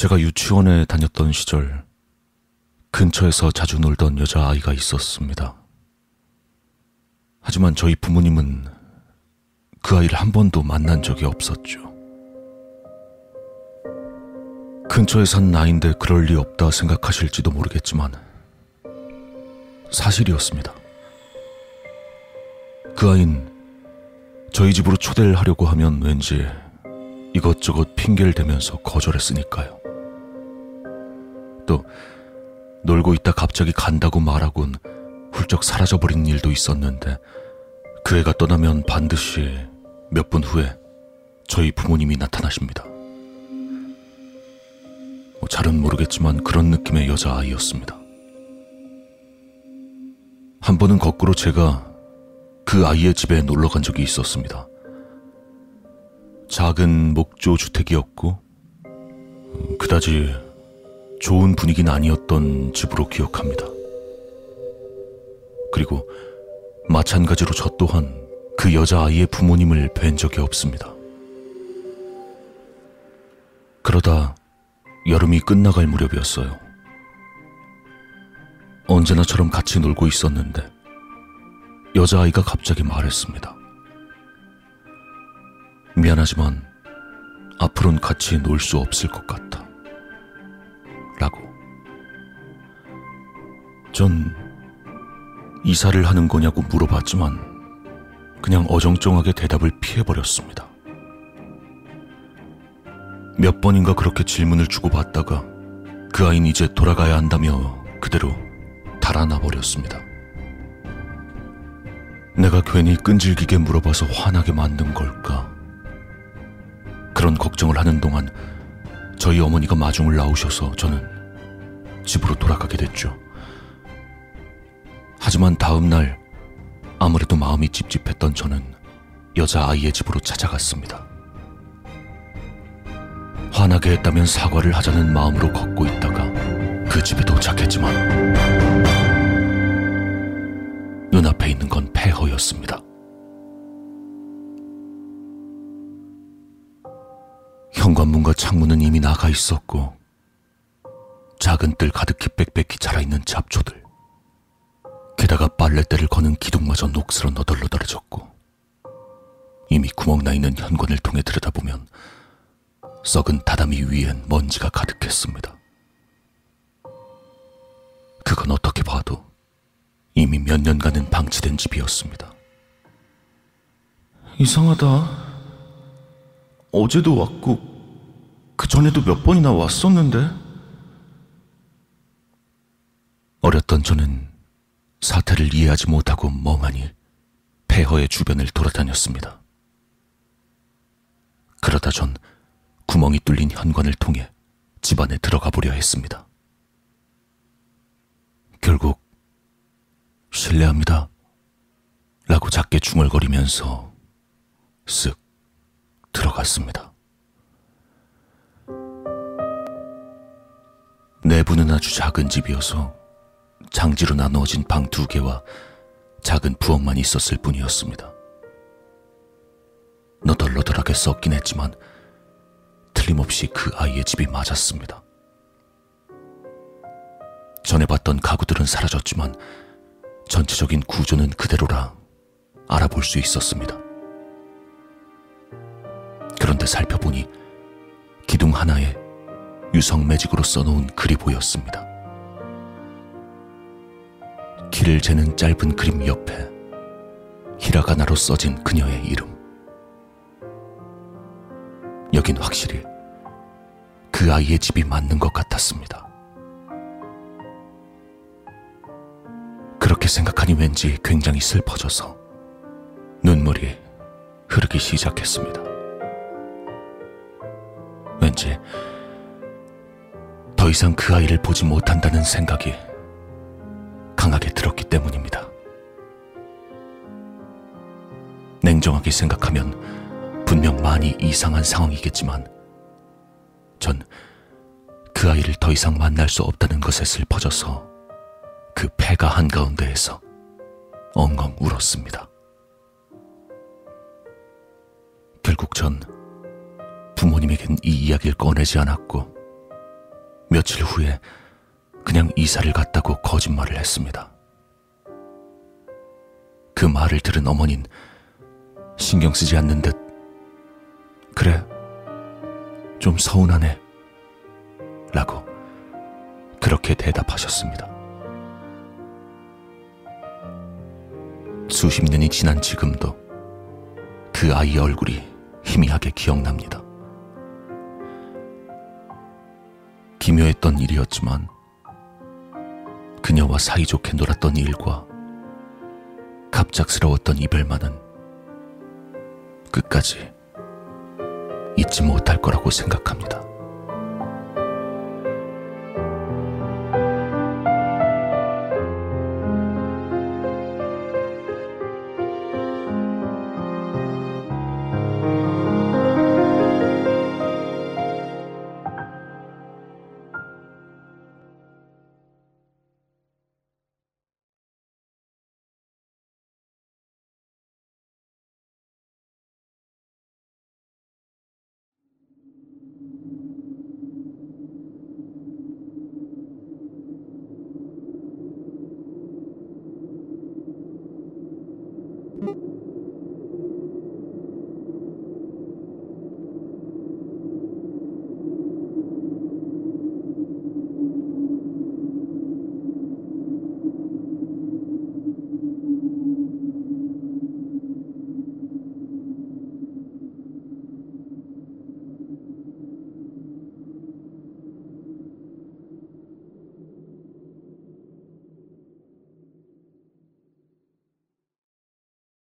제가 유치원에 다녔던 시절 근처에서 자주 놀던 여자아이가 있었습니다. 하지만 저희 부모님은 그 아이를 한 번도 만난 적이 없었죠. 근처에 산 나인데 그럴 리 없다 생각하실지도 모르겠지만 사실이었습니다. 그 아이는 저희 집으로 초대를 하려고 하면 왠지 이것저것 핑계를 대면서 거절했으니까요. 또 놀고 있다 갑자기 간다고 말하곤 훌쩍 사라져버린 일도 있었는데 그 애가 떠나면 반드시 몇 분 후에 저희 부모님이 나타나십니다. 뭐 잘은 모르겠지만 그런 느낌의 여자아이였습니다. 한 번은 거꾸로 제가 그 아이의 집에 놀러 간 적이 있었습니다. 작은 목조 주택이었고, 그다지 좋은 분위기는 아니었던 집으로 기억합니다. 그리고 마찬가지로 저 또한 그 여자아이의 부모님을 뵌 적이 없습니다. 그러다 여름이 끝나갈 무렵이었어요. 언제나처럼 같이 놀고 있었는데 여자아이가 갑자기 말했습니다. 미안하지만 앞으로는 같이 놀 수 없을 것 같아. 전 이사를 하는 거냐고 물어봤지만 그냥 어정쩡하게 대답을 피해버렸습니다. 몇 번인가 그렇게 질문을 주고받다가 그 아이는 이제 돌아가야 한다며 그대로 달아나 버렸습니다. 내가 괜히 끈질기게 물어봐서 화나게 만든 걸까? 그런 걱정을 하는 동안 저희 어머니가 마중을 나오셔서 저는 집으로 돌아가게 됐죠. 하지만 다음 날 아무래도 마음이 찝찝했던 저는 여자아이의 집으로 찾아갔습니다. 화나게 했다면 사과를 하자는 마음으로 걷고 있다가 그 집에 도착했지만 눈앞에 있는 건 폐허였습니다. 현관문과 창문은 이미 나가 있었고 작은 뜰 가득히 빽빽히 자라있는 잡초들 게다가 빨래대를 거는 기둥마저 녹슬어 너덜너덜해졌고 이미 구멍 나 있는 현관을 통해 들여다보면 썩은 다다미 위엔 먼지가 가득했습니다. 그건 어떻게 봐도 이미 몇 년간은 방치된 집이었습니다. 이상하다. 어제도 왔고, 그 전에도 몇 번이나 왔었는데? 어렸던 저는 사태를 이해하지 못하고 멍하니 폐허의 주변을 돌아다녔습니다. 그러다 전 구멍이 뚫린 현관을 통해 집 안에 들어가 보려 했습니다. 결국 실례합니다. 라고 작게 중얼거리면서 쓱 들어갔습니다. 내부는 아주 작은 집이어서 장지로 나누어진 방 두 개와 작은 부엌만 있었을 뿐이었습니다. 너덜너덜하게 썩긴 했지만 틀림없이 그 아이의 집이 맞았습니다. 전에 봤던 가구들은 사라졌지만 전체적인 구조는 그대로라 알아볼 수 있었습니다. 그런데 살펴보니 기둥 하나에 유성 매직으로 써놓은 글이 보였습니다. 길을 재는 짧은 그림 옆에 히라가나로 써진 그녀의 이름. 여긴 확실히 그 아이의 집이 맞는 것 같았습니다. 그렇게 생각하니 왠지 굉장히 슬퍼져서 눈물이 흐르기 시작했습니다. 왠지 더 이상 그 아이를 보지 못한다는 생각이 들었기 때문입니다. 냉정하게 생각하면 분명 많이 이상한 상황이겠지만 전 그 아이를 더 이상 만날 수 없다는 것에 슬퍼져서 그 폐가 한가운데에서 엉엉 울었습니다. 결국 전 부모님에겐 이 이야기를 꺼내지 않았고 며칠 후에 그냥 이사를 갔다고 거짓말을 했습니다. 그 말을 들은 어머닌 신경 쓰지 않는 듯, 그래, 좀 서운하네. 라고 그렇게 대답하셨습니다. 수십 년이 지난 지금도 그 아이의 얼굴이 희미하게 기억납니다. 기묘했던 일이었지만 그녀와 사이좋게 놀았던 일과 갑작스러웠던 이별만은 끝까지 잊지 못할 거라고 생각합니다.